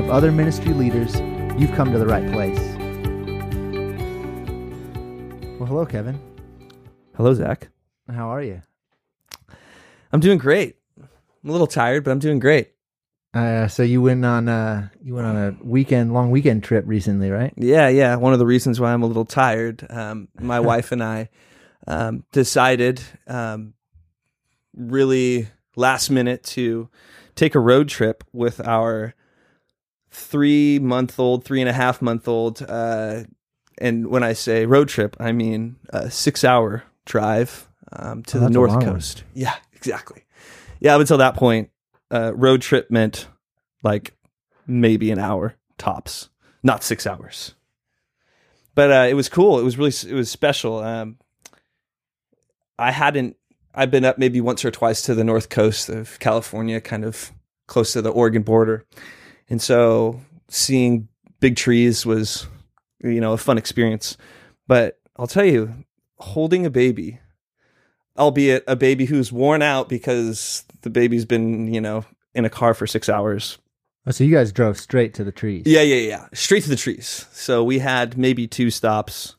of other ministry leaders, you've come to the right place. Well, hello, Kevin. Hello, Zach. How are you? I'm doing great. I'm a little tired, but I'm doing great. Uh, so you went on uh, you went on a weekend long weekend trip recently, right? Yeah, yeah. One of the reasons why I'm a little tired, um, my wife and I um, decided um, really last minute to take a road trip with our three month old, three and a half month old. Uh, and when I say road trip, I mean a six hour drive um, to Oh, the North. Coast. Yeah, exactly. Yeah, up until that point, uh, road trip meant like maybe an hour tops, not six hours. But uh, it was cool. It was really it was special. Um, I hadn't. I've been up maybe once or twice to the north coast of California, kind of close to the Oregon border, and so seeing big trees was, you know, a fun experience. But I'll tell you, holding a baby, albeit a baby who's worn out because the baby's been, you know, in a car for six hours. Oh, so you guys drove straight to the trees. Yeah, yeah, yeah. Straight to the trees. So we had maybe two stops.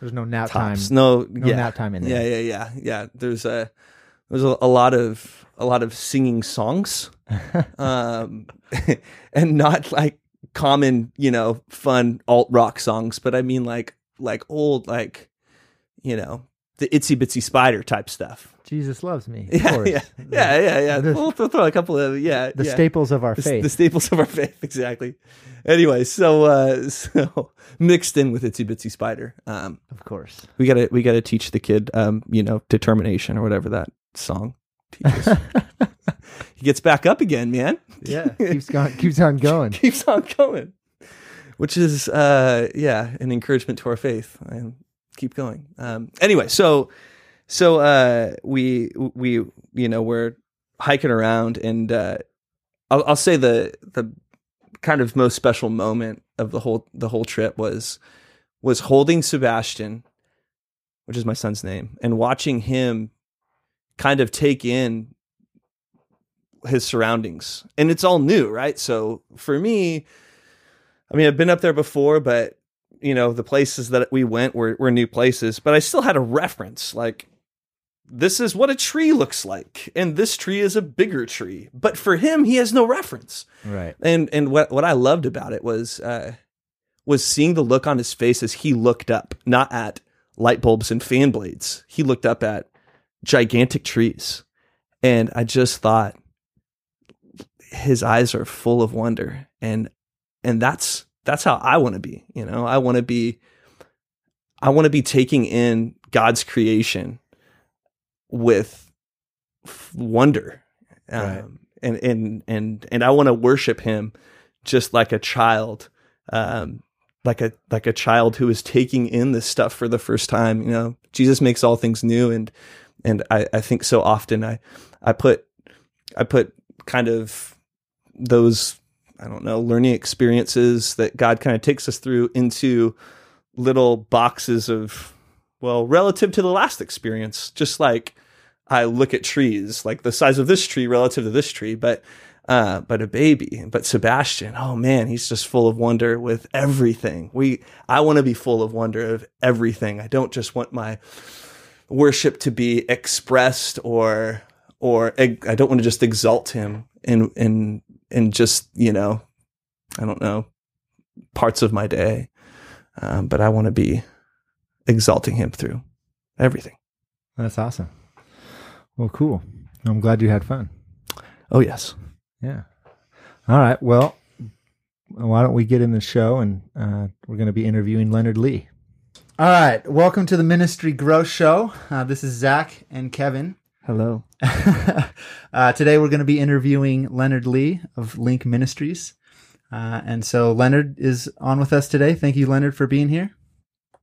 There's no nap Tops. time. No, No yeah. nap time in Yeah, there. yeah, yeah, yeah. There's a there's a, a lot of a lot of singing songs, um, and not like common, you know, fun alt rock songs, but I mean like like old like, you know, the itsy bitsy spider type stuff. Jesus loves me. Of Yeah, course. yeah, yeah, yeah, yeah. The- We'll throw throw a couple of yeah, The yeah. staples of our the, faith. the staples of our faith, exactly. Anyway, so uh, so mixed in with itsy bitsy spider. Um, of course. we gotta we gotta teach the kid um you know determination or whatever that song he gets back up again man Yeah. keeps going. Keeps on going. keeps on going which is uh yeah an encouragement to our faith and keep going um anyway so so uh we we you know we're hiking around and uh I'll, I'll say the the kind of most special moment of the whole the whole trip was was holding Sebastian which is my son's name and watching him kind of take in his surroundings and it's all new right so for me i mean i've been up there before but you know the places that we went were, were new places but i still had a reference like this is what a tree looks like and this tree is a bigger tree but for him he has no reference Right. and and what what I loved about it was uh, was seeing the look on his face as he looked up, not at light bulbs and fan blades. He looked up at gigantic trees, and I just thought his eyes are full of wonder, and and that's that's how I want to be. You know, I want to be. I want to be taking in God's creation with wonder um, Right. and and and and I want to worship Him just like a child, um, like a like a child who is taking in this stuff for the first time. You know, Jesus makes all things new, and and I, I think so often I I put I put kind of those I don't know learning experiences that God kind of takes us through into little boxes of well relative to the last experience, just like I look at trees, like the size of this tree relative to this tree, but uh, but a baby, but Sebastian, oh man, he's just full of wonder with everything. We, I want to be full of wonder of everything. I don't just want my worship to be expressed or or I don't want to just exalt him in in in just you know, I don't know parts of my day, um, but I want to be exalting him through everything. That's awesome. Well, cool. I'm glad you had fun. Oh yes. Yeah. All right. Well, why don't we get in the show and uh, we're going to be interviewing Leonard Lee. All right. Welcome to the Ministry Growth Show. Uh, this is Zach and Kevin. Hello. uh, today we're going to be interviewing Leonard Lee of LINC Ministries. Uh, and so Leonard is on with us today. Thank you, Leonard, for being here.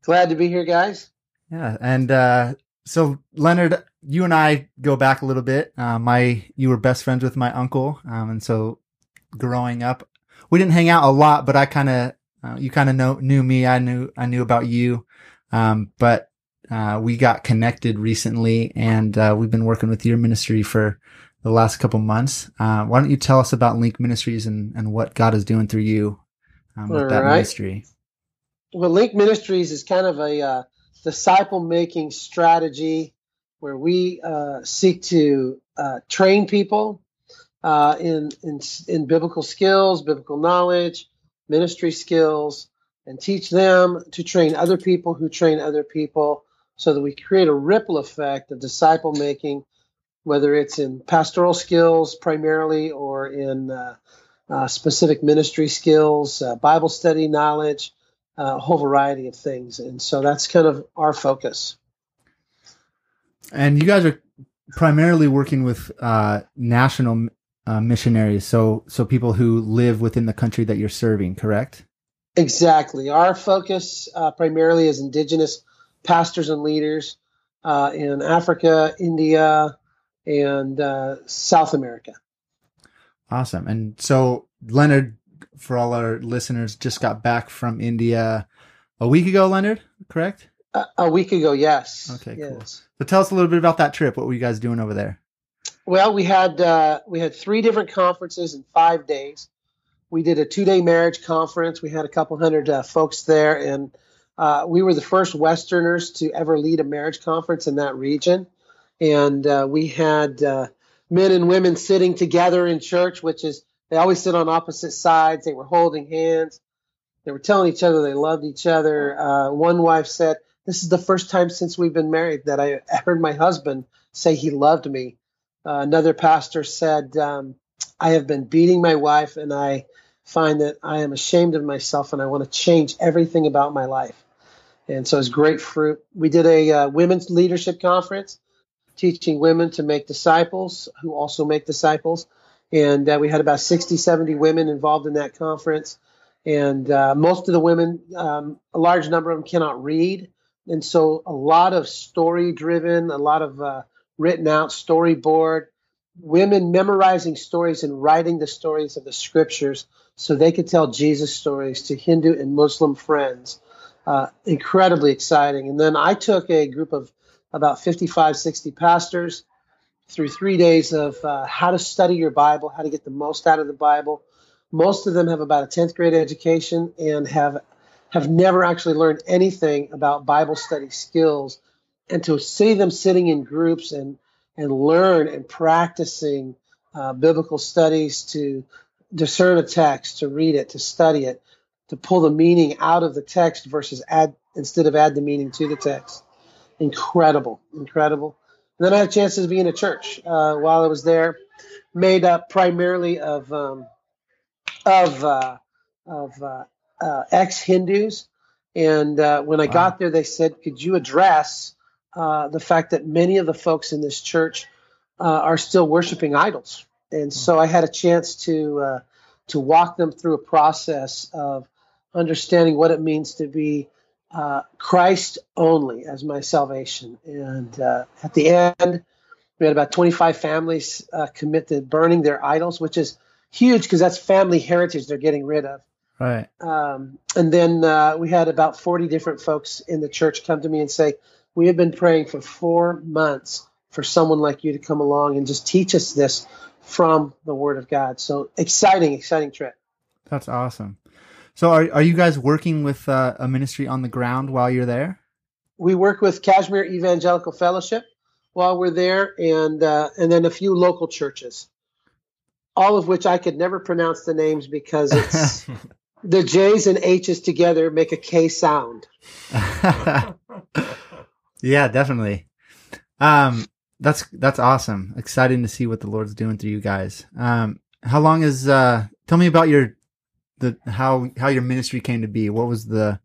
Glad to be here, guys. Yeah, and uh, so Leonard, you and I go back a little bit. Uh, my you were best friends with my uncle, um, and so growing up, we didn't hang out a lot, but I kind of uh, you kind of know knew me. I knew I knew about you, um, but uh, we got connected recently, and uh, we've been working with your ministry for the last couple months. Uh, why don't you tell us about LINC Ministries and and what God is doing through you um, with All that right. ministry? Well, LINC Ministries is kind of a uh, disciple making strategy where we uh, seek to uh, train people uh, in, in in biblical skills, biblical knowledge, ministry skills, and teach them to train other people who train other people, so that we create a ripple effect of disciple making, whether it's in pastoral skills primarily or in uh, uh, specific ministry skills, uh, Bible study knowledge uh, a whole variety of things. And so that's kind of our focus. And you guys are primarily working with uh, national uh, missionaries, so so people who live within the country that you're serving, correct? Exactly. Our focus uh, primarily is indigenous pastors and leaders uh, in Africa, India, and uh, South America. Awesome. And so Leonard, for all our listeners, just got back from India a week ago. Leonard, correct? A, a week ago, yes. Okay, cool. So tell us a little bit about that trip. What were you guys doing over there? Well, we had uh, we had three different conferences in five days. We did a two day marriage conference. We had a couple hundred uh, folks there, and uh, we were the first Westerners to ever lead a marriage conference in that region. And uh, we had uh, men and women sitting together in church, which is they always sit on opposite sides. They were holding hands. They were telling each other they loved each other. Uh, one wife said, "This is the first time since we've been married that I heard my husband say he loved me." Uh, another pastor said, um, I have been beating my wife and I find that I am ashamed of myself and I want to change everything about my life. And so it's great fruit. We did a uh, women's leadership conference teaching women to make disciples who also make disciples. And uh, we had about 60, 70 women involved in that conference. And uh, most of the women, um, a large number of them cannot read. And so a lot of story driven, a lot of uh, written out storyboard, women memorizing stories and writing the stories of the scriptures so they could tell Jesus stories to Hindu and Muslim friends. Uh, incredibly exciting. And then I took a group of about 55, 60 pastors through three days of uh, how to study your Bible, how to get the most out of the Bible. Most of them have about a 10th grade education and have have never actually learned anything about Bible study skills and to see them sitting in groups and and learn and practicing uh, biblical studies to discern a text, to read it, to study it, to pull the meaning out of the text versus add instead of add the meaning to the text. Incredible, incredible. And then I had chances to be in a church uh, while I was there, made up primarily of um, of uh, of uh, uh, ex Hindus. And uh, when I Wow. got there, they said, "Could you address uh, the fact that many of the folks in this church uh, are still worshiping idols?" And so I had a chance to uh, to walk them through a process of understanding what it means to be uh, Christ only as my salvation. And uh, at the end, we had about 25 families uh, commit to burning their idols, which is huge because that's family heritage they're getting rid of. Right. Um, and then uh, we had about 40 different folks in the church come to me and say, We have been praying for four months for someone like you to come along and just teach us this from the Word of God. So exciting, exciting trip. That's awesome. So are are you guys working with uh, a ministry on the ground while you're there? We work with Kashmir Evangelical Fellowship while we're there, and uh, and then a few local churches, all of which I could never pronounce the names because it's the J's and H's together make a K sound. yeah, definitely. Um, that's that's awesome. Exciting to see what the Lord's doing through you guys. Um, how long is? Uh, tell me about your the how how your ministry came to be. What was the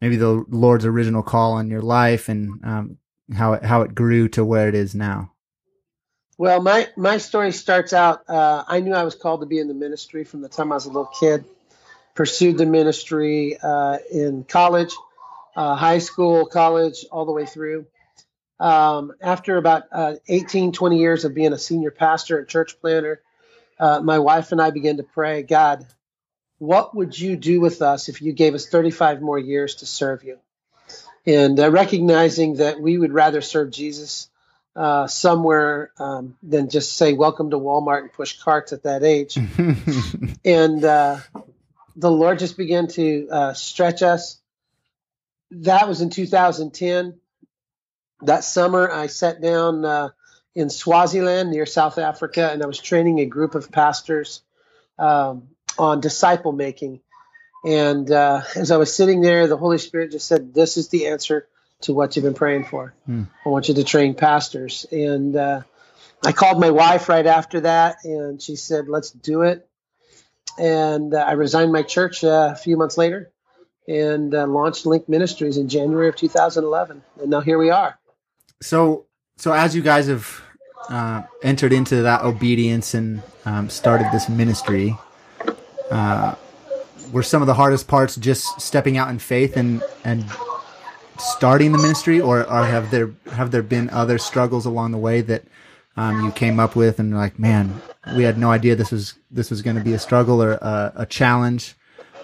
maybe the Lord's original call on your life, and um, how it how it grew to where it is now. Well, my my story starts out. Uh, I knew I was called to be in the ministry from the time I was a little kid, pursued the ministry uh, in college, uh, high school, college, all the way through. Um, after about uh, 18, 20 years of being a senior pastor and church planter, uh, my wife and I began to pray, God, what would you do with us if you gave us 35 more years to serve you? And uh, recognizing that we would rather serve Jesus uh, somewhere um, than just say, Welcome to Walmart and push carts at that age. and uh, the Lord just began to uh, stretch us. That was in 2010. That summer, I sat down uh, in Swaziland near South Africa, and I was training a group of pastors um, on disciple making. And uh, as I was sitting there, the Holy Spirit just said, This is the answer to what you've been praying for. Hmm. I want you to train pastors. And uh, I called my wife right after that, and she said, Let's do it. And uh, I resigned my church uh, a few months later and uh, launched LINC Ministries in January of 2011. And now here we are. So, so as you guys have uh, entered into that obedience and um, started this ministry, uh, were some of the hardest parts just stepping out in faith and and starting the ministry, or, or have there have there been other struggles along the way that um, you came up with and like, man, we had no idea this was this was going to be a struggle or a, a challenge.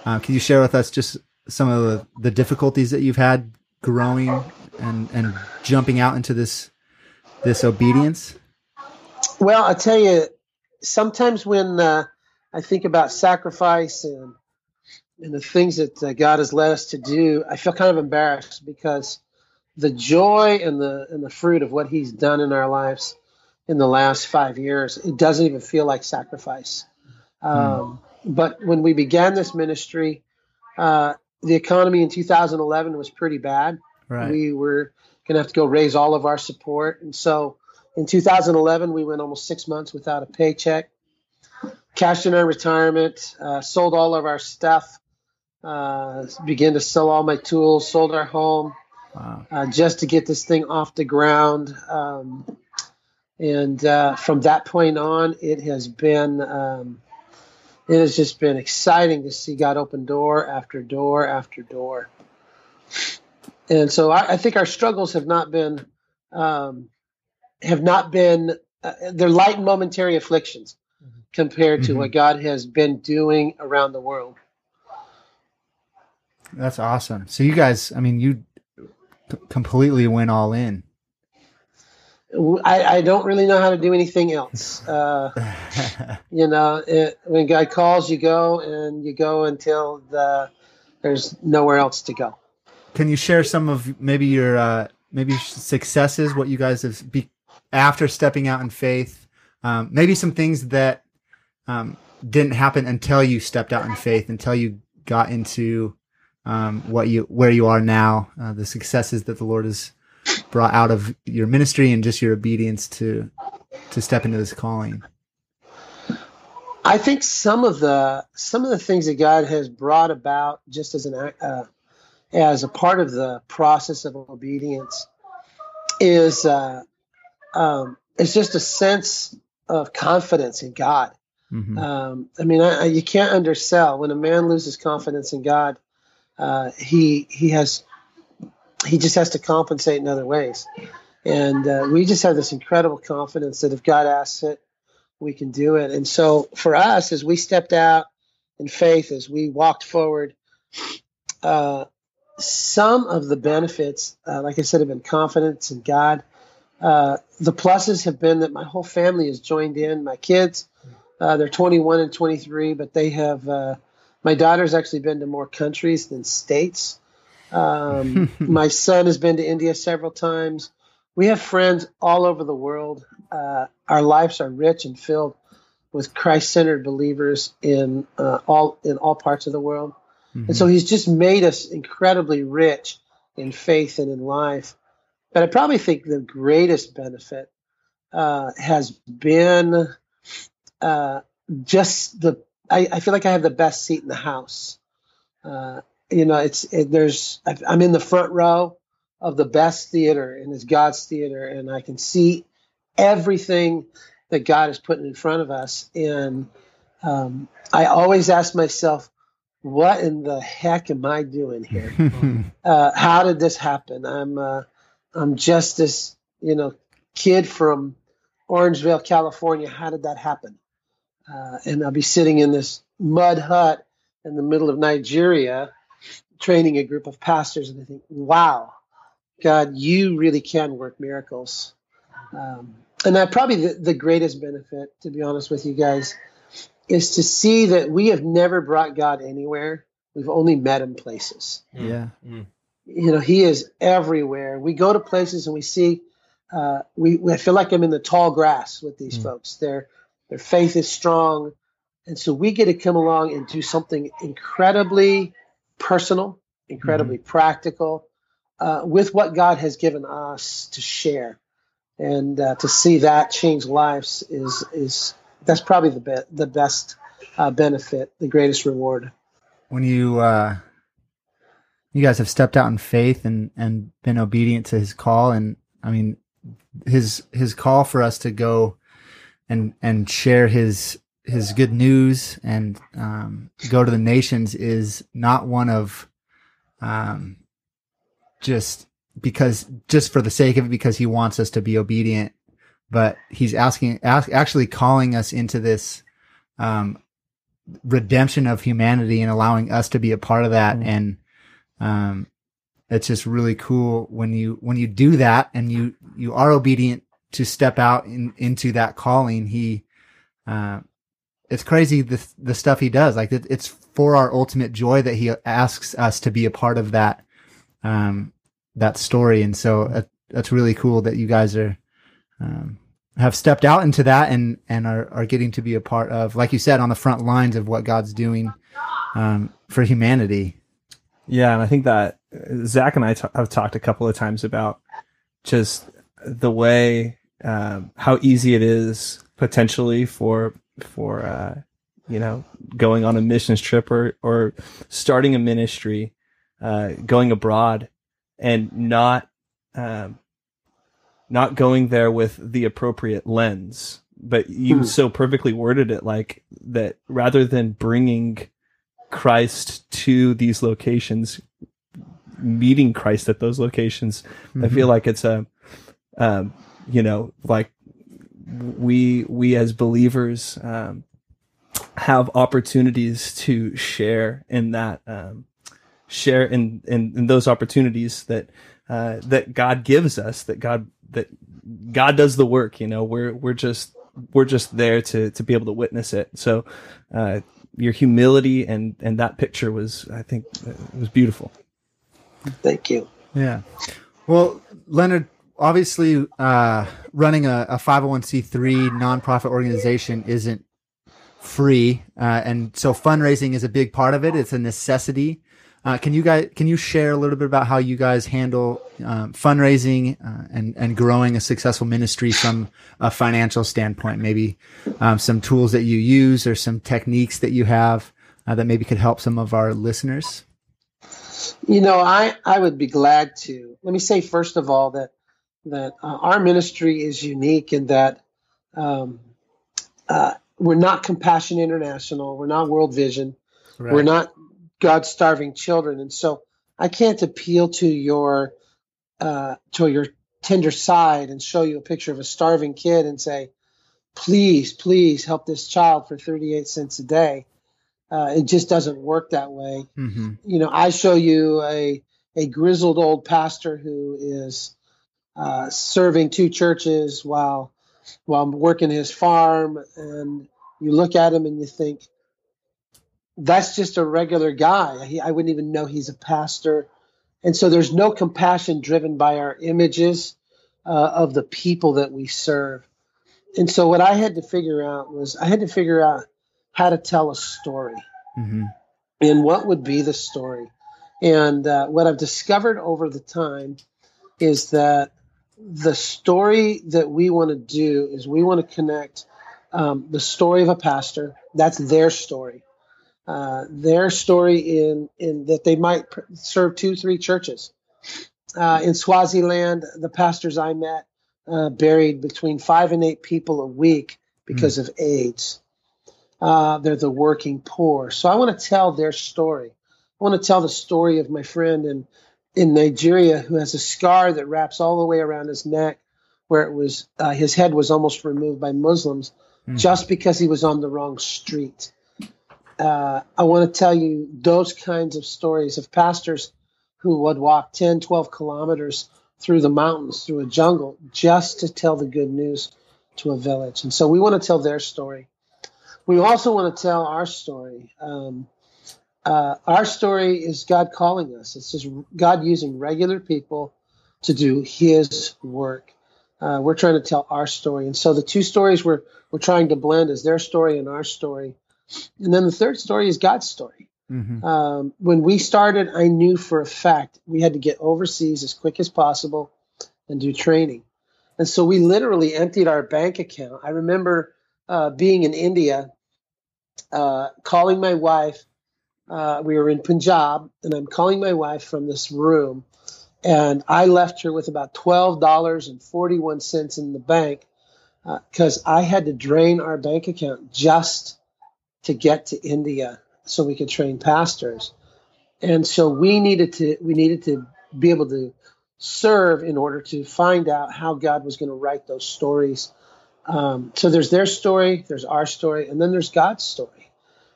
Uh, can you share with us just some of the, the difficulties that you've had growing and and jumping out into this this obedience? Well, I tell you, sometimes when uh, I think about sacrifice and and the things that uh, God has led us to do, I feel kind of embarrassed because the joy and the and the fruit of what He's done in our lives in the last five years, it doesn't even feel like sacrifice. Um, mm. But when we began this ministry, uh, the economy in 2011 was pretty bad. Right. We were going to have to go raise all of our support, and so in 2011 we went almost six months without a paycheck. Cashed in our retirement, uh, sold all of our stuff, uh, began to sell all my tools, sold our home, wow. uh, just to get this thing off the ground. Um, and uh, from that point on, it has been um, it has just been exciting to see God open door after door after door. And so I, I think our struggles have not been um, have not been uh, they're light and momentary afflictions mm-hmm. compared to mm-hmm. what God has been doing around the world. That's awesome. So you guys, I mean, you completely went all in. I, I, don't really know how to do anything else. Uh, you know, it, when God calls, you go, and you go until the, there's nowhere else to go. Can you share some of maybe your uh, maybe successes? What you guys have be, after stepping out in faith? Um, maybe some things that um, didn't happen until you stepped out in faith, until you got into um, what you where you are now, uh, the successes that the Lord has brought out of your ministry and just your obedience to to step into this calling. I think some of the some of the things that God has brought about just as an uh, as a part of the process of obedience is uh, um, it's just a sense of confidence in God. Mm-hmm. Um, I mean, I, I, you can't undersell when a man loses confidence in God uh, he he has he just has to compensate in other ways. And uh, we just have this incredible confidence that if God asks it, we can do it. And so for us, as we stepped out in faith, as we walked forward, uh, some of the benefits, uh, like I said, have been confidence in God. Uh, the pluses have been that my whole family has joined in. My kids, uh, they're 21 and 23, but they have uh, my daughter's actually been to more countries than states. Um, my son has been to India several times. We have friends all over the world. Uh, our lives are rich and filled with Christ-centered believers in uh, all in all parts of the world, mm-hmm. and so He's just made us incredibly rich in faith and in life. But I probably think the greatest benefit uh, has been uh, just the I, I feel like I have the best seat in the house. Uh, you know, it's it, there's I'm in the front row of the best theater, and it's God's theater, and I can see everything that God is putting in front of us. And um, I always ask myself, what in the heck am I doing here? uh, how did this happen? I'm uh, I'm just this you know kid from Orangevale, California. How did that happen? Uh, and I'll be sitting in this mud hut in the middle of Nigeria, training a group of pastors, and I think, wow, God, you really can work miracles. Um, and that probably the, the greatest benefit, to be honest with you guys, is to see that we have never brought God anywhere. We've only met him places. Yeah. You know, he is everywhere. We go to places and we see, uh, we, we I feel like I'm in the tall grass with these Mm. folks. Their their faith is strong, and so we get to come along and do something incredibly personal, incredibly practical, uh, with what God has given us to share, and uh, to see that change lives is is that's probably the be- the best uh, benefit, the greatest reward. when you uh you guys have stepped out in faith and and been obedient to his call and i mean his his call for us to go and and share his his good news and um go to the nations is not one of um just because just for the sake of it because he wants us to be obedient. But he's asking ask, actually calling us into this um redemption of humanity and allowing us to be a part of that. Mm. and um it's just really cool when you when you do that and you you are obedient to step out in, into that calling. He uh it's crazy the the stuff he does. Like it, it's for our ultimate joy that he asks us to be a part of that um that story. And so uh, that's really cool that you guys are um have stepped out into that and and are are getting to be a part of like you said on the front lines of what God's doing um for humanity. Yeah, and I think that Zach and I t- have talked a couple of times about just the way um, how easy it is potentially for for uh, you know going on a missions trip or or starting a ministry, uh, going abroad, and not um, not going there with the appropriate lens. But you Hmm. so perfectly worded it like that. Rather than bringing Christ to these locations, meeting Christ at those locations. I feel like it's a, um, you know, like we we as believers um, have opportunities to share in that, um, share in, in in those opportunities that uh, that God gives us. That God that God does the work. You know, we're we're just we're just there to to be able to witness it. So. Uh, your humility and and that picture was I think uh, was beautiful. Thank you. Yeah. Well, Leonard, obviously, uh, running a, a 501c3 nonprofit organization isn't free. Uh, and so fundraising is a big part of it. It's a necessity. Uh, can you guys, can you share a little bit about how you guys handle um, fundraising uh, and, and growing a successful ministry from a financial standpoint? Maybe um, some tools that you use or some techniques that you have uh, that maybe could help some of our listeners? You know, I, I would be glad to. Let me say first of all that that uh, our ministry is unique in that um, uh, we're not Compassion International, we're not World Vision, we're not God's starving children, and so I can't appeal to your uh, to your tender side and show you a picture of a starving kid and say, please, please help this child for 38 cents a day. Uh, it just doesn't work that way Mm-hmm. you know, I show you a a grizzled old pastor who is uh, serving two churches while while working his farm, and you look at him and you think that's just a regular guy. He, I wouldn't even know he's a pastor, and so there's no compassion driven by our images uh, of the people that we serve. And so what I had to figure out was I had to figure out how to tell a story Mm-hmm. and what would be the story. And uh, what I've discovered over the time is that the story that we want to do is we want to connect um, the story of a pastor. That's their story. Uh, their story in in that they might pr- serve two, three churches. Uh, in Swaziland, the pastors I met uh, buried between five and eight people a week because of AIDS. Uh, they're the working poor. So I want to tell their story. I want to tell the story of my friend in in Nigeria who has a scar that wraps all the way around his neck, where it was uh, his head was almost removed by Muslims mm. just because he was on the wrong street. Uh, I want to tell you those kinds of stories of pastors who would walk 10, 12 kilometers through the mountains, through a jungle, just to tell the good news to a village. And so we want to tell their story. We also want to tell our story. Um, uh, our story is God calling us. It's just God using regular people to do His work. Uh, we're trying to tell our story, and so the two stories we're we're trying to blend is their story and our story, and then the third story is God's story. Mm-hmm. Um, when we started, I knew for a fact we had to get overseas as quick as possible and do training, and so we literally emptied our bank account. I remember uh, being in India, uh, calling my wife uh, we were in Punjab, and I'm calling my wife from this room, and I left her with about twelve dollars and forty one cents in the bank because uh, I had to drain our bank account just to get to India so we could train pastors, and so we needed to we needed to be able to serve in order to find out how God was going to write those stories. Um, so there's their story, there's our story, and then there's God's story.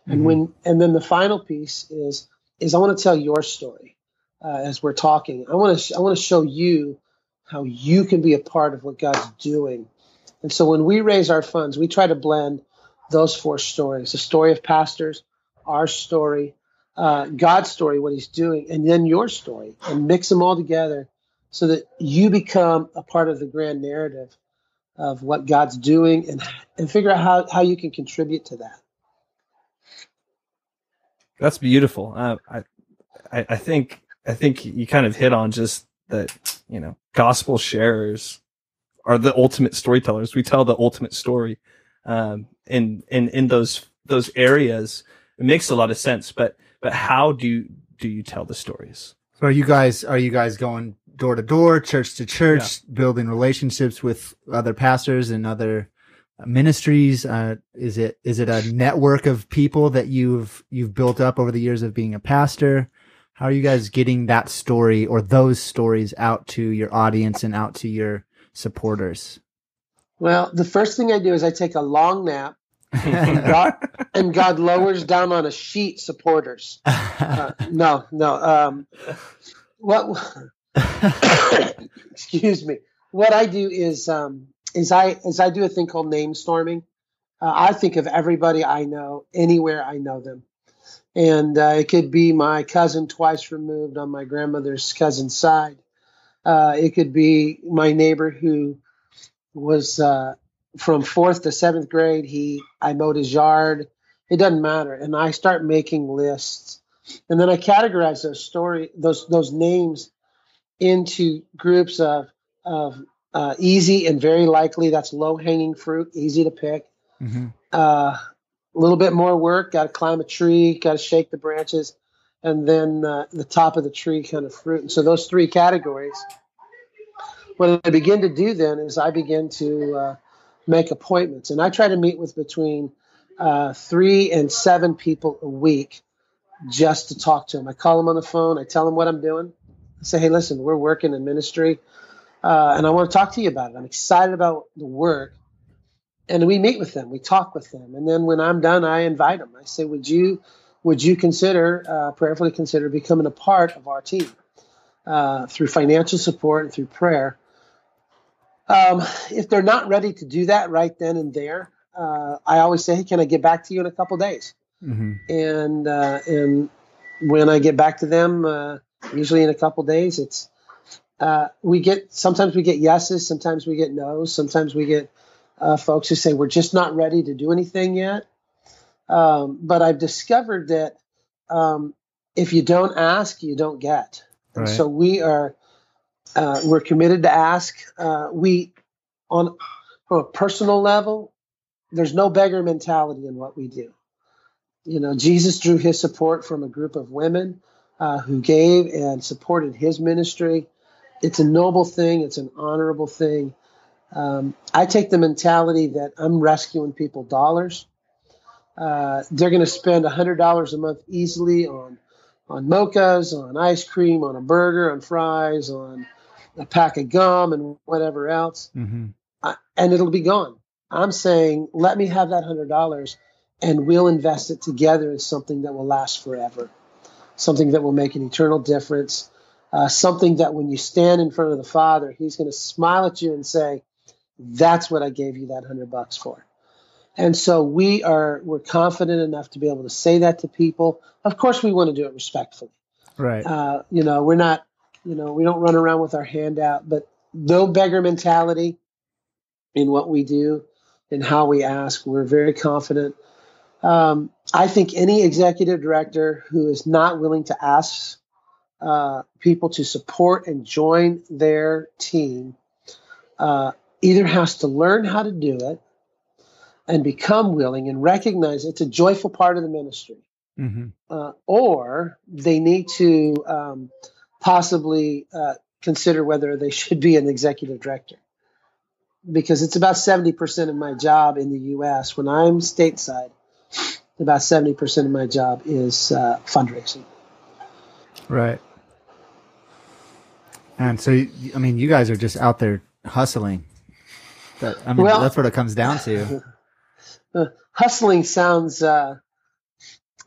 And mm-hmm. when and then the final piece is is I want to tell your story uh, as we're talking. I want to sh- I want to show you how you can be a part of what God's doing. And so when we raise our funds, we try to blend those four stories: the story of pastors, our story, uh, God's story, what He's doing, and then your story, and mix them all together so that you become a part of the grand narrative of what God's doing, and and figure out how how you can contribute to that. That's beautiful. Uh, I, I, think, I think you kind of hit on just that, you know, gospel sharers are the ultimate storytellers. We tell the ultimate story, um, in, in, in those, those areas. It makes a lot of sense, but, but how do, you, do you tell the stories? So are you guys, are you guys going door to door, church to church, yeah. building relationships with other pastors and other ministries? Uh, is it is it a network of people that you've you've built up over the years of being a pastor? How are you guys getting that story or those stories out to your audience and out to your supporters? Well, the first thing I do is I take a long nap, and, God, and God lowers down on a sheet supporters. Uh, no, no. Um, what? excuse me. What I do is um, is I as I do a thing called name storming. Uh, I think of everybody I know anywhere I know them, and uh, it could be my cousin twice removed on my grandmother's cousin's side. Uh, it could be my neighbor who was uh, from fourth to seventh grade. He I mowed his yard. It doesn't matter, and I start making lists, and then I categorize those story those those names into groups of of uh, easy and very likely that's low hanging fruit, easy to pick. Mm-hmm. Uh, a little bit more work, got to climb a tree, got to shake the branches, and then uh, the top of the tree kind of fruit. And so those three categories. What I begin to do then is I begin to uh, make appointments, and I try to meet with between uh, three and seven people a week just to talk to them. I call them on the phone, I tell them what I'm doing. I say, hey, listen, we're working in ministry uh, and I want to talk to you about it. I'm excited about the work. And we meet with them, we talk with them, and then when I'm done, I invite them. I say, "Would you, would you consider, uh, prayerfully consider becoming a part of our team uh, through financial support and through prayer?" Um, if they're not ready to do that right then and there, uh, I always say, "Hey, can I get back to you in a couple days?" Mm-hmm. And uh, and when I get back to them, uh, usually in a couple days, it's uh, we get sometimes we get yeses, sometimes we get nos, sometimes we get uh, folks who say we're just not ready to do anything yet. Um, but I've discovered that um, if you don't ask, you don't get. Right. So we are uh, we're committed to ask. Uh, we on from a personal level, there's no beggar mentality in what we do. You know, Jesus drew his support from a group of women uh, who gave and supported his ministry it's a noble thing. It's an honorable thing. Um, I take the mentality that I'm rescuing people dollars. Uh, they're going to spend $100 a month easily on on mochas, on ice cream, on a burger, on fries, on a pack of gum, and whatever else. Mm-hmm. And it'll be gone. I'm saying, let me have that $100 and we'll invest it together in something that will last forever, something that will make an eternal difference, uh, something that when you stand in front of the Father, He's going to smile at you and say, "That's what I gave you that hundred bucks for." And so we are we're confident enough to be able to say that to people. Of course, we want to do it respectfully. Right. Uh, you know, we're not, you know, we don't run around with our hand out, but no beggar mentality in what we do and how we ask. We're very confident. Um, I think any executive director who is not willing to ask uh, people to support and join their team uh, either has to learn how to do it and become willing and recognize it's a joyful part of the ministry, mm-hmm. uh, or they need to um, possibly uh, consider whether they should be an executive director. Because it's about 70% of my job in the US when I'm stateside, about 70% of my job is uh, fundraising. Right. And so, I mean, you guys are just out there hustling. That, I mean, Well- that's what it comes down to. Uh, hustling sounds uh,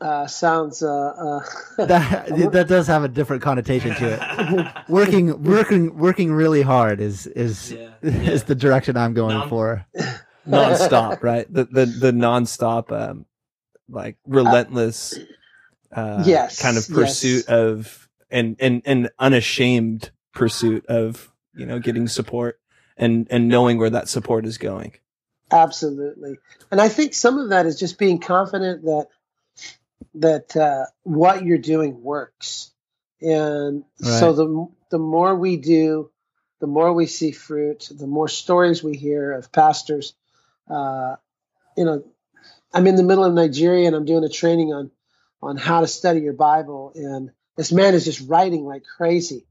uh, sounds uh, uh, that that does have a different connotation to it. Working, working, working really hard is is Yeah. is the direction I'm going Non- for. nonstop, right? The the the nonstop, um, like relentless, uh, Yes, kind of pursuit yes. of and and and unashamed pursuit of you know getting support and and knowing where that support is going. Absolutely, and I think some of that is just being confident that that uh, what you're doing works, and so the the more we do, the more we see fruit, the more stories we hear of pastors. Uh, you know, I'm in the middle of Nigeria and I'm doing a training on on how to study your Bible, and this man is just writing like crazy,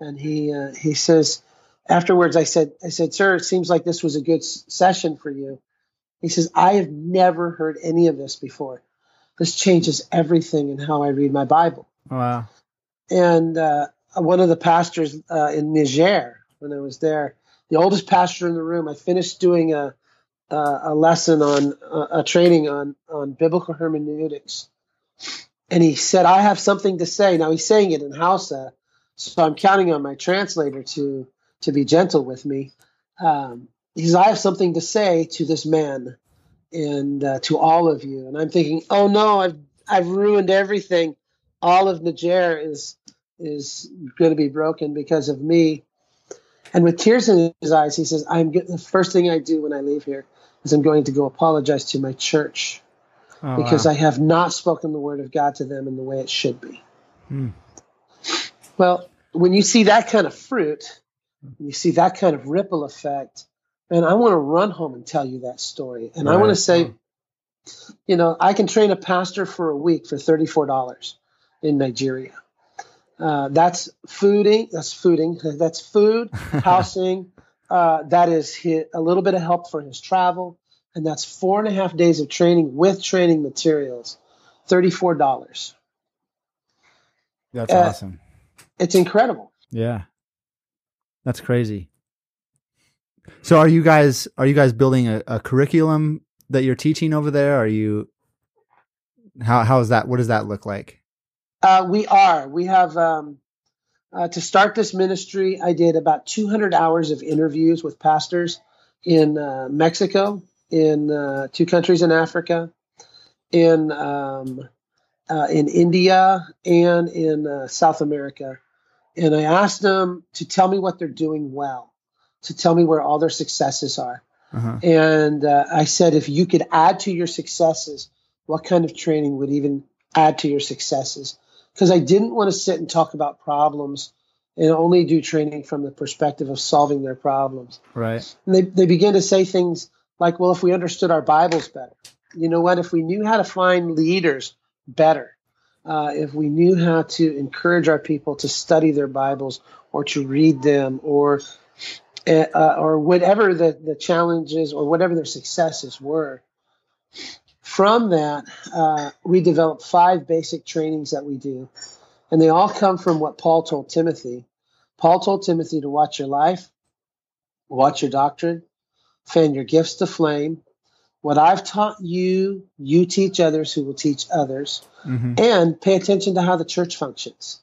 and he uh, he says afterwards I said I said sir it seems like this was a good s- session for you. He says I have never heard any of this before. This changes everything in how I read my Bible. Wow. And uh, one of the pastors uh, in Niger when I was there, the oldest pastor in the room, I finished doing a a, a lesson on a, a training on on biblical hermeneutics, and he said, "I have something to say." Now he's saying it in Hausa, so I'm counting on my translator to to be gentle with me. Um, he says, "I have something to say to this man and uh, to all of you," and I'm thinking, "Oh no, I've I've ruined everything. All of Niger is is going to be broken because of me." And with tears in his eyes, he says, "I'm the first thing I do when I leave here is I'm going to go apologize to my church Oh, because wow. I have not spoken the word of God to them in the way it should be." Hmm. Well, when you see that kind of fruit, you see that kind of ripple effect, and I want to run home and tell you that story. And I want to say, you know, I can train a pastor for a week for thirty-four dollars in Nigeria. Uh, that's fooding. That's fooding. That's food, housing. uh, that is hi a little bit of help for his travel, and that's four and a half days of training with training materials. Thirty-four dollars. That's uh, awesome. It's incredible. Yeah. That's crazy. So are you guys are you guys building a, a curriculum that you're teaching over there? Are you how how is that what does that look like? Uh, we are. We have um, uh, to start this ministry. I did about 200 hours of interviews with pastors in uh, Mexico, in uh, two countries in Africa, in um, uh, in India, and in uh, South America. And I asked them to tell me what they're doing well, to tell me where all their successes are. Uh-huh. And uh, I said, if you could add to your successes, what kind of training would even add to your successes? Because I didn't want to sit and talk about problems and only do training from the perspective of solving their problems. Right. And they, they begin to say things like, well, if we understood our Bibles better, you know what? If we knew how to find leaders better, uh, if we knew how to encourage our people to study their Bibles or to read them or uh, or whatever the, the challenges or whatever their successes were, from that, uh, we developed five basic trainings that we do, and they all come from what Paul told Timothy. Paul told Timothy to watch your life, watch your doctrine, fan your gifts to flame. What I've taught you, you teach others who will teach others, mm-hmm. and pay attention to how the church functions.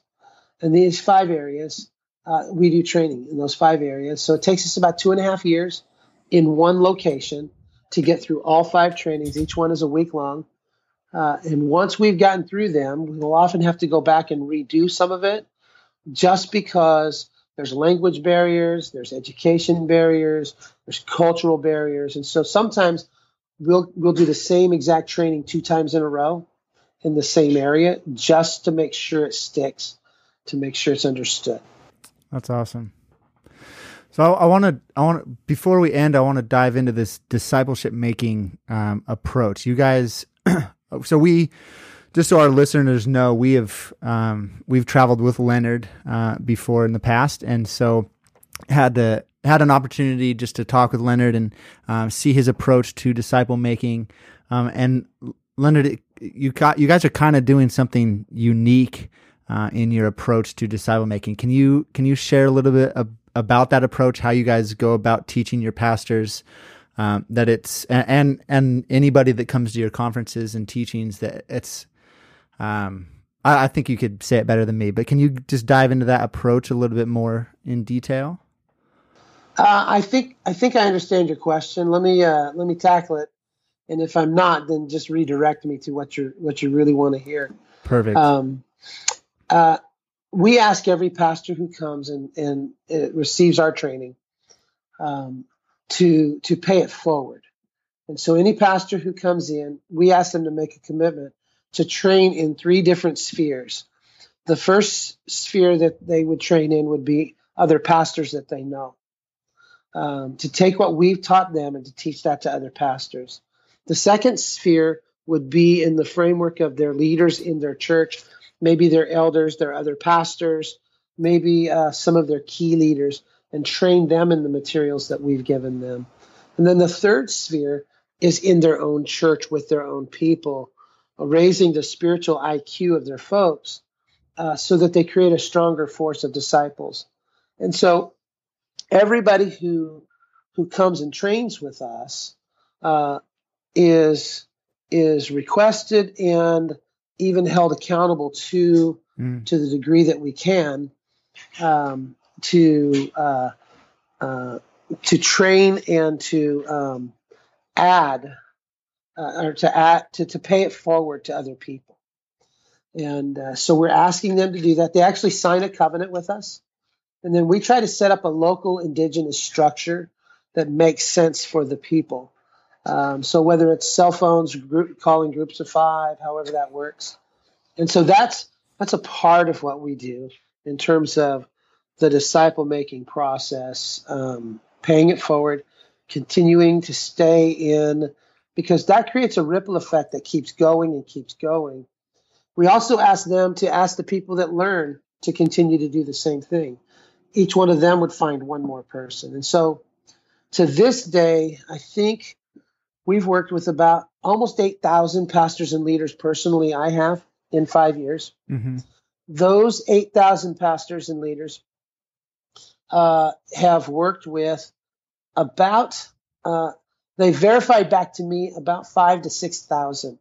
In these five areas, uh, we do training in those five areas. So it takes us about two and a half years in one location to get through all five trainings. Each one is a week long. Uh, and once we've gotten through them, we will often have to go back and redo some of it just because there's language barriers, there's education barriers, there's cultural barriers. And so sometimes we'll, we'll do the same exact training two times in a row in the same area just to make sure it sticks, to make sure it's understood. That's awesome. So I want to, I want before we end, I want to dive into this discipleship making um, approach. You guys, so we, just so our listeners know, we have um, we've traveled with Leonard uh, before in the past, and so had to had an opportunity just to talk with Leonard and um, see his approach to disciple making. Um, and Leonard, you got you guys are kind of doing something unique uh, in your approach to disciple making. Can you can you share a little bit about that approach, how you guys go about teaching your pastors um, that it's and and anybody that comes to your conferences and teachings that it's um, I, think you could say it better than me, but can you just dive into that approach a little bit more in detail? Uh, I think I think I understand your question. Let me uh, let me tackle it, and if I'm not, then just redirect me to what you what you really want to hear. Perfect. Um, uh, we ask every pastor who comes and, and receives our training um, to to pay it forward. And so, any pastor who comes in, we ask them to make a commitment to train in three different spheres. The first sphere that they would train in would be other pastors that they know. Um, to take what we've taught them and to teach that to other pastors. The second sphere would be in the framework of their leaders in their church maybe their elders, their other pastors, maybe uh, some of their key leaders, and train them in the materials that we've given them. And then the third sphere is in their own church with their own people, raising the spiritual IQ of their folks uh, so that they create a stronger force of disciples. And so everybody who who comes and trains with us uh, is is requested and even held accountable to mm. to the degree that we can um, to uh, uh, to train and to um, add uh, or to add to, to pay it forward to other people. And uh, so we're asking them to do that. They actually sign a covenant with us. And then we try to set up a local indigenous structure that makes sense for the people. Um, so whether it's cell phones, group, calling groups of five, however that works, and so that's that's a part of what we do in terms of the disciple making process, um, paying it forward, continuing to stay in, because that creates a ripple effect that keeps going and keeps going. We also ask them to ask the people that learn to continue to do the same thing. Each one of them would find one more person. And so to this day, I think We've worked with about almost 8,000 pastors and leaders personally, I have in five years. Mm-hmm. Those 8,000 pastors and leaders uh, have worked with about, uh, they verified back to me about five to 6,000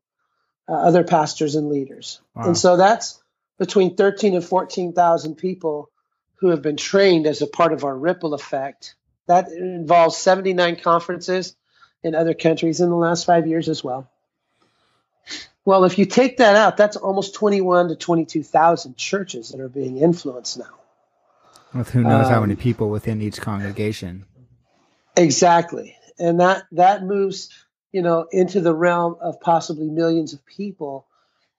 uh, other pastors and leaders. Wow. And so that's between 13 and 14,000 people who have been trained as a part of our ripple effect. That involves 79 conferences in other countries in the last five years as well. Well, if you take that out, that's almost 21 to 22,000 churches that are being influenced now. With who knows um, how many people within each congregation. Exactly. And that, that moves, you know, into the realm of possibly millions of people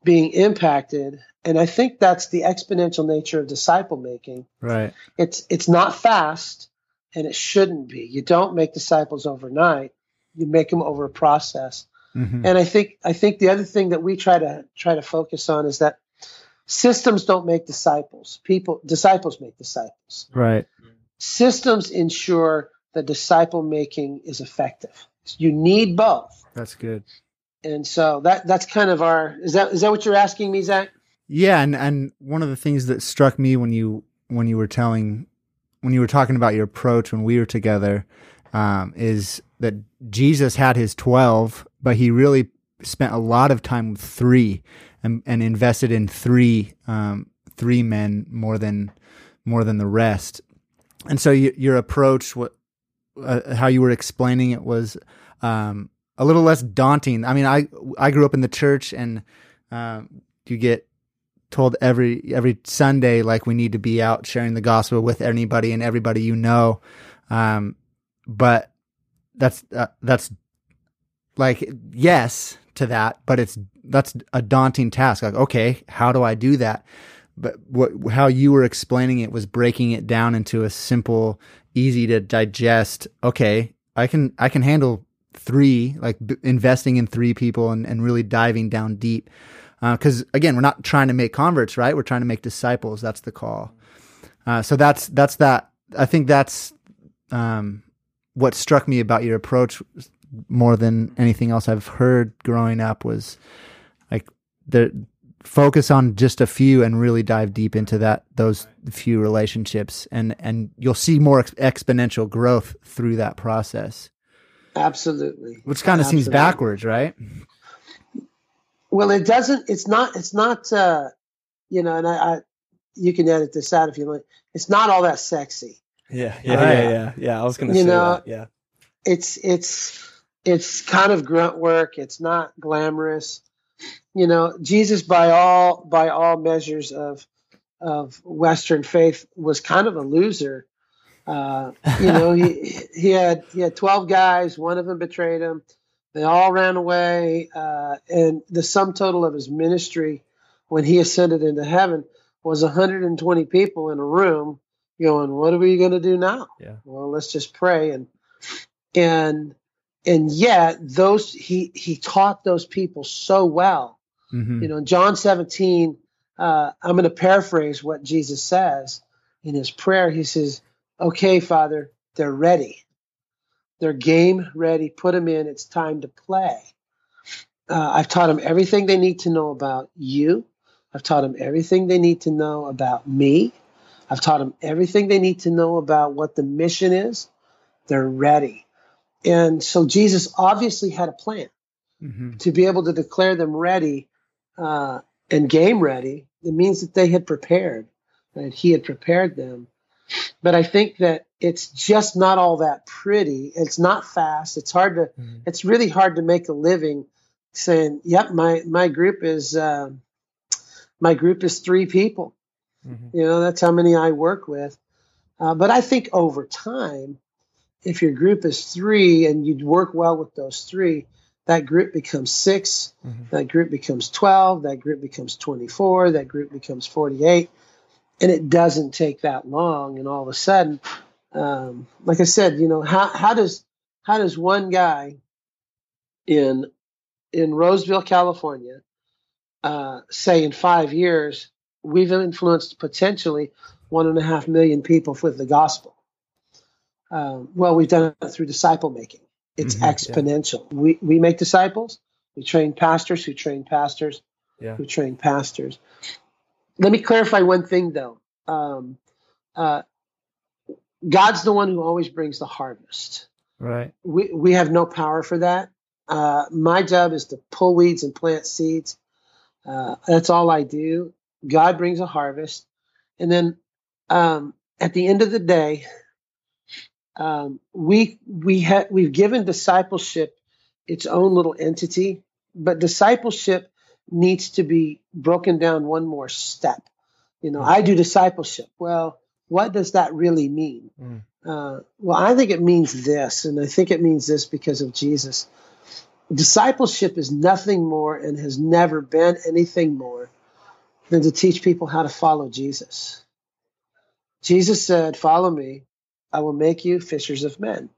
being impacted. And I think that's the exponential nature of disciple making. Right. It's, it's not fast and it shouldn't be. You don't make disciples overnight you make them over a process. Mm-hmm. And I think I think the other thing that we try to try to focus on is that systems don't make disciples. People disciples make disciples. Right. Systems ensure that disciple making is effective. You need both. That's good. And so that that's kind of our is that is that what you're asking me, Zach? Yeah, and and one of the things that struck me when you when you were telling when you were talking about your approach when we were together um, is that Jesus had his twelve, but he really spent a lot of time with three and, and invested in three um, three men more than more than the rest. And so you, your approach, what uh, how you were explaining it was um, a little less daunting. I mean, I I grew up in the church, and uh, you get told every every Sunday like we need to be out sharing the gospel with anybody and everybody you know. Um, but that's uh, that's like yes to that, but it's that's a daunting task. Like, okay, how do I do that? But what how you were explaining it was breaking it down into a simple, easy to digest. Okay, I can I can handle three, like b- investing in three people and, and really diving down deep. Because uh, again, we're not trying to make converts, right? We're trying to make disciples. That's the call. Uh, so that's that's that. I think that's um, what struck me about your approach more than anything else I've heard growing up was like the focus on just a few and really dive deep into that those few relationships and and you'll see more ex- exponential growth through that process. Absolutely. Which kind of seems backwards, right? Well, it doesn't. It's not. It's not. Uh, you know, and I, I, you can edit this out if you like. It's not all that sexy. Yeah, yeah, right. yeah, yeah, yeah. I was going to say know, that. Yeah. It's it's it's kind of grunt work. It's not glamorous. You know, Jesus, by all by all measures of of Western faith, was kind of a loser. Uh, you know, he he had he had twelve guys. One of them betrayed him. They all ran away, uh, and the sum total of his ministry when he ascended into heaven was 120 people in a room going, "What are we going to do now?" Yeah. Well, let's just pray and and and yet those he he taught those people so well. Mm-hmm. You know, in John 17, uh, I'm going to paraphrase what Jesus says in his prayer. He says, "Okay, Father, they're ready. They're game ready. Put them in. It's time to play." Uh, I've taught them everything they need to know about you. I've taught them everything they need to know about me. I've taught them everything they need to know about what the mission is. They're ready. And so Jesus obviously had a plan mm-hmm. to be able to declare them ready uh, and game ready. It means that they had prepared, that he had prepared them. But I think that it's just not all that pretty. It's not fast. It's hard to. Mm-hmm. It's really hard to make a living saying, "Yep, my my group is uh, my group is three people." Mm-hmm. You know, that's how many I work with. Uh, but I think over time, if your group is three and you work well with those three, that group becomes 6 mm-hmm. that group becomes 12, that group becomes 24, that group becomes 48. And it doesn't take that long. And all of a sudden, um, like I said, you know, how, how does, how does one guy in, in Roseville, California, uh, say in five years, we've influenced potentially one and a half million people with the gospel? Um, well, we've done it through disciple making. It's mm-hmm, exponential. Yeah. We we make disciples. We train pastors who train pastors yeah. who train pastors. Let me clarify one thing though. Um, uh, God's the one who always brings the harvest. Right. We we have no power for that. Uh, my job is to pull weeds and plant seeds. Uh, that's all I do. God brings a harvest, and then um, at the end of the day, um, we we have we've given discipleship its own little entity, but discipleship needs to be broken down one more step. You know, I do discipleship. Well, what does that really mean? Mm. Uh, well, I think it means this, and I think it means this because of Jesus. Discipleship is nothing more and has never been anything more than to teach people how to follow Jesus. Jesus said, Follow me, I will make you fishers of men.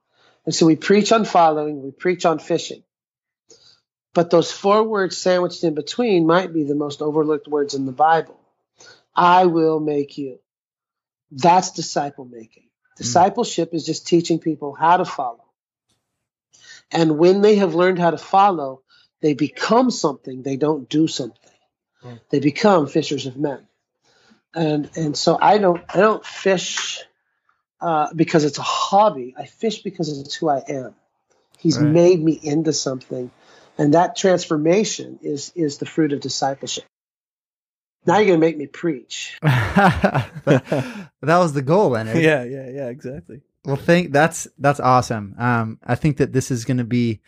And so we preach on following, we preach on fishing. But those four words sandwiched in between might be the most overlooked words in the Bible. I will make you. That's disciple making. Hmm. Discipleship mm. is just teaching people how to follow. And when they have learned how to follow, they become something, they don't do something. They become fishers of men. And and so I don't I don't fish uh, because it's a hobby. I fish because it's who I am. He's Right. made me into something, and that transformation is is the fruit of discipleship. Now you're going to make me preach. that was the goal, Leonard. yeah, yeah, yeah, exactly. Well, thank that's that's awesome. Um, I think that this is going to be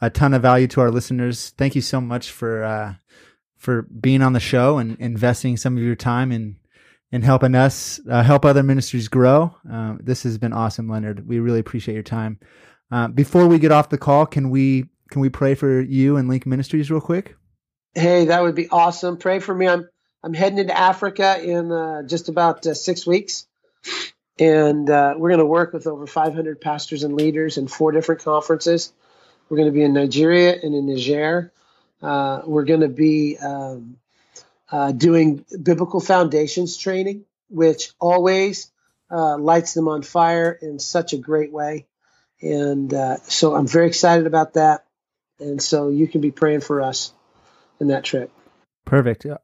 a ton of value to our listeners. Thank you so much for uh, for being on the show and investing some of your time in in helping us uh, help other ministries grow. Um, this has been awesome, Leonard. We really appreciate your time. Uh, before we get off the call, can we can we pray for you and LINC Ministries real quick? Hey, that would be awesome. Pray for me. I'm I'm heading into Africa in uh, just about uh, six weeks, and uh, we're going to work with over 500 pastors and leaders in four different conferences. We're going to be in Nigeria and in Niger. Uh, we're going to be um, uh, doing biblical foundations training, which always uh, lights them on fire in such a great way. And so I'm very excited about that. And so you can be praying for us in that trip. Perfect. All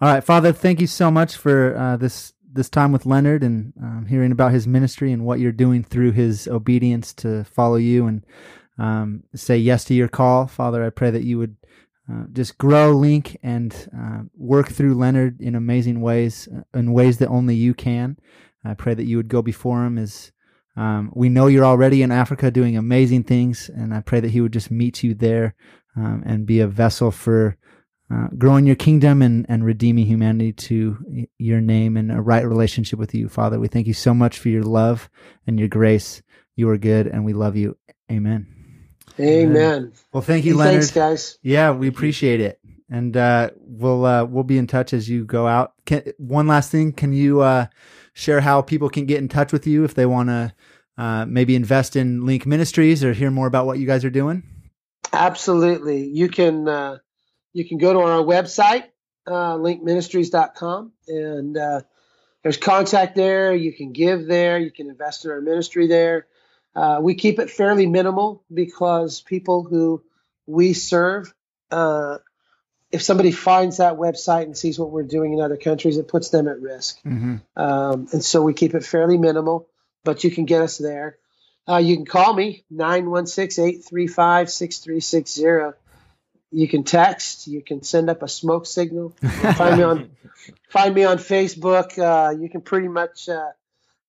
right, Father. Thank you so much for uh, this this time with Leonard and um, hearing about his ministry and what you're doing through his obedience to follow you and um, say yes to your call, Father. I pray that you would uh, just grow LINC and uh, work through Leonard in amazing ways, uh, in ways that only you can. I pray that you would go before him as um, we know you're already in Africa doing amazing things, and I pray that he would just meet you there um, and be a vessel for uh, growing your kingdom and, and redeeming humanity to your name and a right relationship with you, Father. We thank you so much for your love and your grace. You are good, and we love you. Amen. Amen. Well, thank you, Hey, Leonard. Thanks, guys. Yeah, we appreciate it, and uh, we'll uh, we'll be in touch as you go out. Can, one last thing, can you uh, share how people can get in touch with you if they want to uh, maybe invest in LINC Ministries or hear more about what you guys are doing? Absolutely. You can uh, you can go to our website, uh, lincministries.com, and uh, there's contact there. You can give there. You can invest in our ministry there. Uh, we keep it fairly minimal because people who we serve, uh, if somebody finds that website and sees what we're doing in other countries, it puts them at risk. Mm-hmm. Um, and so we keep it fairly minimal, but you can get us there. Uh, you can call me 916 835 6360. You can text. You can send up a smoke signal. find me on find me on Facebook. Uh, you can pretty much uh,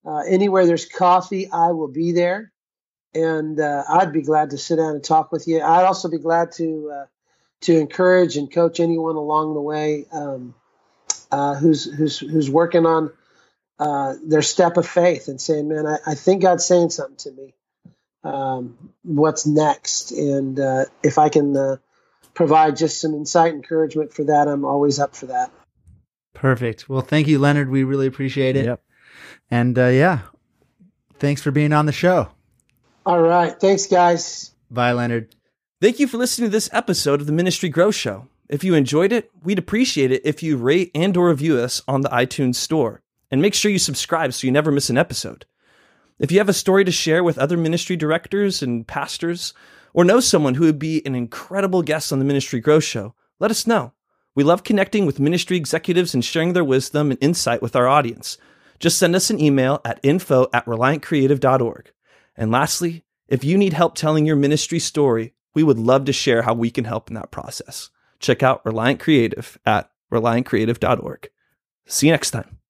uh, anywhere there's coffee, I will be there, and uh, I'd be glad to sit down and talk with you. I'd also be glad to uh, to encourage and coach anyone along the way um, uh, who's who's who's working on uh, their step of faith and saying, "Man, I, I think God's saying something to me. Um, what's next?" And uh, if I can uh, provide just some insight, encouragement for that, I'm always up for that. Perfect. Well, thank you, Leonard. We really appreciate it. Yep. And uh, yeah, thanks for being on the show. All right, thanks, guys. Bye, Leonard. Thank you for listening to this episode of the Ministry Growth Show. If you enjoyed it, we'd appreciate it if you rate and or review us on the iTunes store. And make sure you subscribe so you never miss an episode. If you have a story to share with other ministry directors and pastors, or know someone who would be an incredible guest on the Ministry Growth Show, let us know. We love connecting with ministry executives and sharing their wisdom and insight with our audience. Just send us an email at info at reliantcreative.org. And lastly, if you need help telling your ministry story, we would love to share how we can help in that process. Check out Reliant Creative at reliantcreative.org. See you next time.